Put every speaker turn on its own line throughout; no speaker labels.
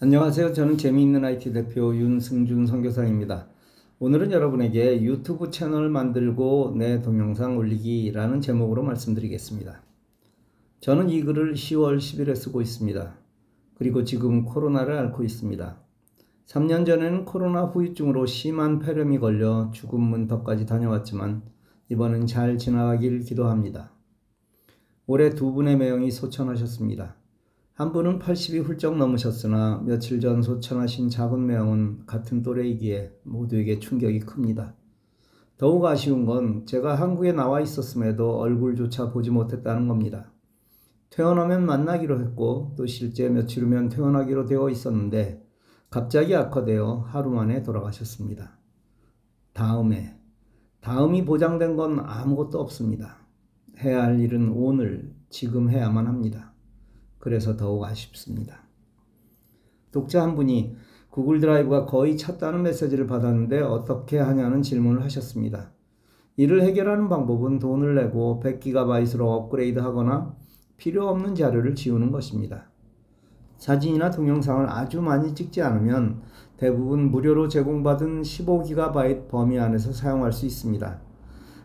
안녕하세요. 저는 재미있는 IT 대표 윤승준 선교사입니다. 오늘은 여러분에게 유튜브 채널 만들고 내 동영상 올리기라는 제목으로 말씀드리겠습니다. 저는 이 글을 10월 10일에 쓰고 있습니다. 그리고 지금 코로나를 앓고 있습니다. 3년 전에는 코로나 후유증으로 심한 폐렴이 걸려 죽음 문턱까지 다녀왔지만 이번엔 잘 지나가길 기도합니다. 올해 두 분의 매형이 소천하셨습니다. 한 분은 80이 훌쩍 넘으셨으나 며칠 전 소천하신 작은 매형은 같은 또래이기에 모두에게 충격이 큽니다. 더욱 아쉬운 건 제가 한국에 나와 있었음에도 얼굴조차 보지 못했다는 겁니다. 퇴원하면 만나기로 했고 또 실제 며칠 후면 퇴원하기로 되어 있었는데 갑자기 악화되어 하루 만에 돌아가셨습니다. 다음에 다음이 보장된 건 아무것도 없습니다. 해야 할 일은 오늘 지금 해야만 합니다. 그래서 더욱 아쉽습니다. 독자 한 분이 구글 드라이브가 거의 찼다는 메시지를 받았는데 어떻게 하냐는 질문을 하셨습니다. 이를 해결하는 방법은 돈을 내고 100GB로 업그레이드 하거나 필요 없는 자료를 지우는 것입니다. 사진이나 동영상을 아주 많이 찍지 않으면 대부분 무료로 제공받은 15GB 범위 안에서 사용할 수 있습니다.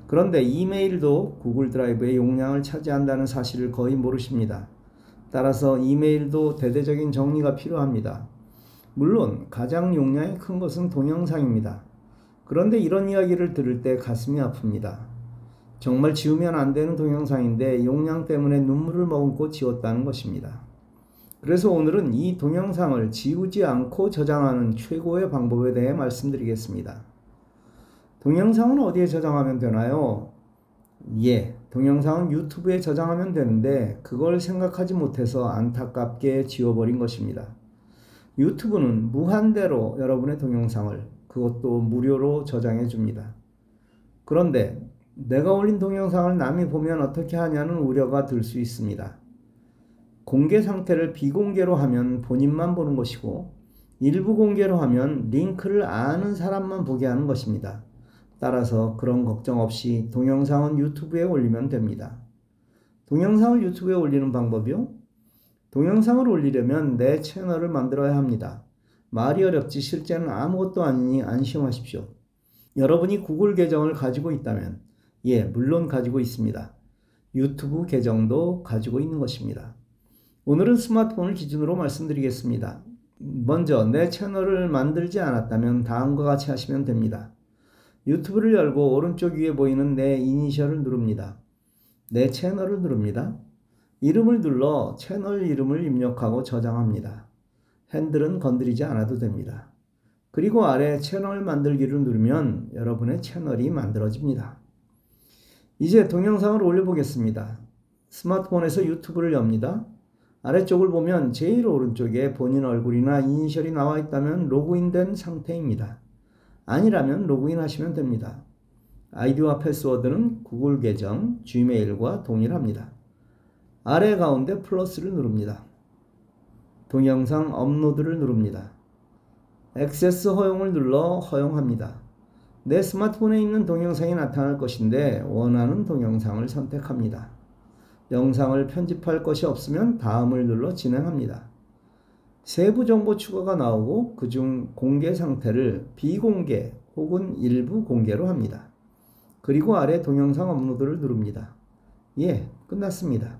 그런데 이메일도 구글 드라이브의 용량을 차지한다는 사실을 거의 모르십니다. 따라서 이메일도 대대적인 정리가 필요합니다. 물론 가장 용량이 큰 것은 동영상입니다. 그런데 이런 이야기를 들을 때 가슴이 아픕니다. 정말 지우면 안 되는 동영상인데 용량 때문에 눈물을 머금고 지웠다는 것입니다. 그래서 오늘은 이 동영상을 지우지 않고 저장하는 최고의 방법에 대해 말씀드리겠습니다. 동영상은 어디에 저장하면 되나요? 예, 동영상은 유튜브에 저장하면 되는데 그걸 생각하지 못해서 안타깝게 지워버린 것입니다. 유튜브는 무한대로 여러분의 동영상을 그것도 무료로 저장해 줍니다. 그런데 내가 올린 동영상을 남이 보면 어떻게 하냐는 우려가 들 수 있습니다. 공개 상태를 비공개로 하면 본인만 보는 것이고 일부 공개로 하면 링크를 아는 사람만 보게 하는 것입니다. 따라서 그런 걱정 없이 동영상은 유튜브에 올리면 됩니다. 동영상을 유튜브에 올리는 방법이요? 동영상을 올리려면 내 채널을 만들어야 합니다. 말이 어렵지 실제는 아무것도 아니니 안심하십시오. 여러분이 구글 계정을 가지고 있다면, 예, 물론 가지고 있습니다. 유튜브 계정도 가지고 있는 것입니다. 오늘은 스마트폰을 기준으로 말씀드리겠습니다. 먼저 내 채널을 만들지 않았다면 다음과 같이 하시면 됩니다. 유튜브를 열고 오른쪽 위에 보이는 내 이니셜을 누릅니다. 내 채널을 누릅니다. 이름을 눌러 채널 이름을 입력하고 저장합니다. 핸들은 건드리지 않아도 됩니다. 그리고 아래 채널 만들기를 누르면 여러분의 채널이 만들어집니다. 이제 동영상을 올려보겠습니다. 스마트폰에서 유튜브를 엽니다. 아래쪽을 보면 제일 오른쪽에 본인 얼굴이나 이니셜이 나와 있다면 로그인된 상태입니다. 아니라면 로그인 하시면 됩니다. 아이디와 패스워드는 구글 계정, 지메일과 동일합니다. 아래 가운데 플러스를 누릅니다. 동영상 업로드를 누릅니다. 액세스 허용을 눌러 허용합니다. 내 스마트폰에 있는 동영상이 나타날 것인데 원하는 동영상을 선택합니다. 영상을 편집할 것이 없으면 다음을 눌러 진행합니다. 세부 정보 추가가 나오고 그중 공개 상태를 비공개 혹은 일부 공개로 합니다. 그리고 아래 동영상 업로드를 누릅니다. 예, 끝났습니다.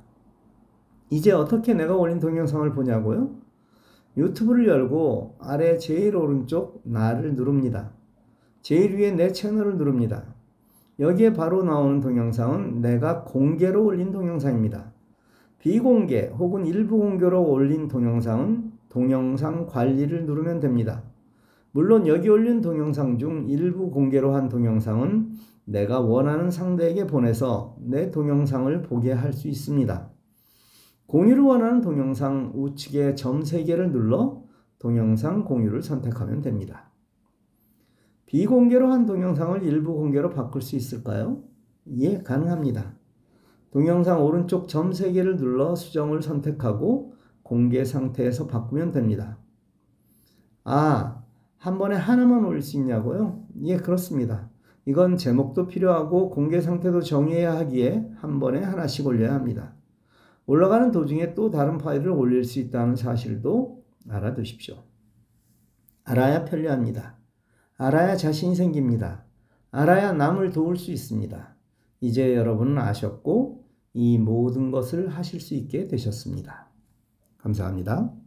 이제 어떻게 내가 올린 동영상을 보냐고요? 유튜브를 열고 아래 제일 오른쪽 나를 누릅니다. 제일 위에 내 채널을 누릅니다. 여기에 바로 나오는 동영상은 내가 공개로 올린 동영상입니다. 비공개 혹은 일부 공개로 올린 동영상은 동영상 관리를 누르면 됩니다. 물론 여기 올린 동영상 중 일부 공개로 한 동영상은 내가 원하는 상대에게 보내서 내 동영상을 보게 할 수 있습니다. 공유를 원하는 동영상 우측에 점 3개를 눌러 동영상 공유를 선택하면 됩니다. 비공개로 한 동영상을 일부 공개로 바꿀 수 있을까요? 예, 가능합니다. 동영상 오른쪽 점 3개를 눌러 수정을 선택하고 공개 상태에서 바꾸면 됩니다. 아, 한 번에 하나만 올릴 수 있냐고요? 예, 그렇습니다. 이건 제목도 필요하고 공개 상태도 정해야 하기에 한 번에 하나씩 올려야 합니다. 올라가는 도중에 또 다른 파일을 올릴 수 있다는 사실도 알아두십시오. 알아야 편리합니다. 알아야 자신이 생깁니다. 알아야 남을 도울 수 있습니다. 이제 여러분은 아셨고 이 모든 것을 하실 수 있게 되셨습니다. 감사합니다.